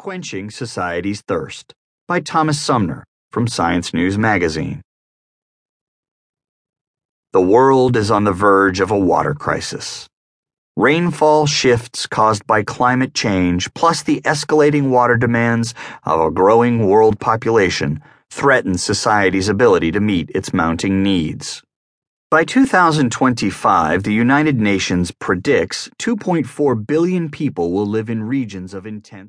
Quenching Society's Thirst by Thomas Sumner from Science News Magazine. The world is on the verge of a water crisis. Rainfall shifts caused by climate change, plus the escalating water demands of a growing world population, threaten society's ability to meet its mounting needs. By 2025, the United Nations predicts 2.4 billion people will live in regions of intense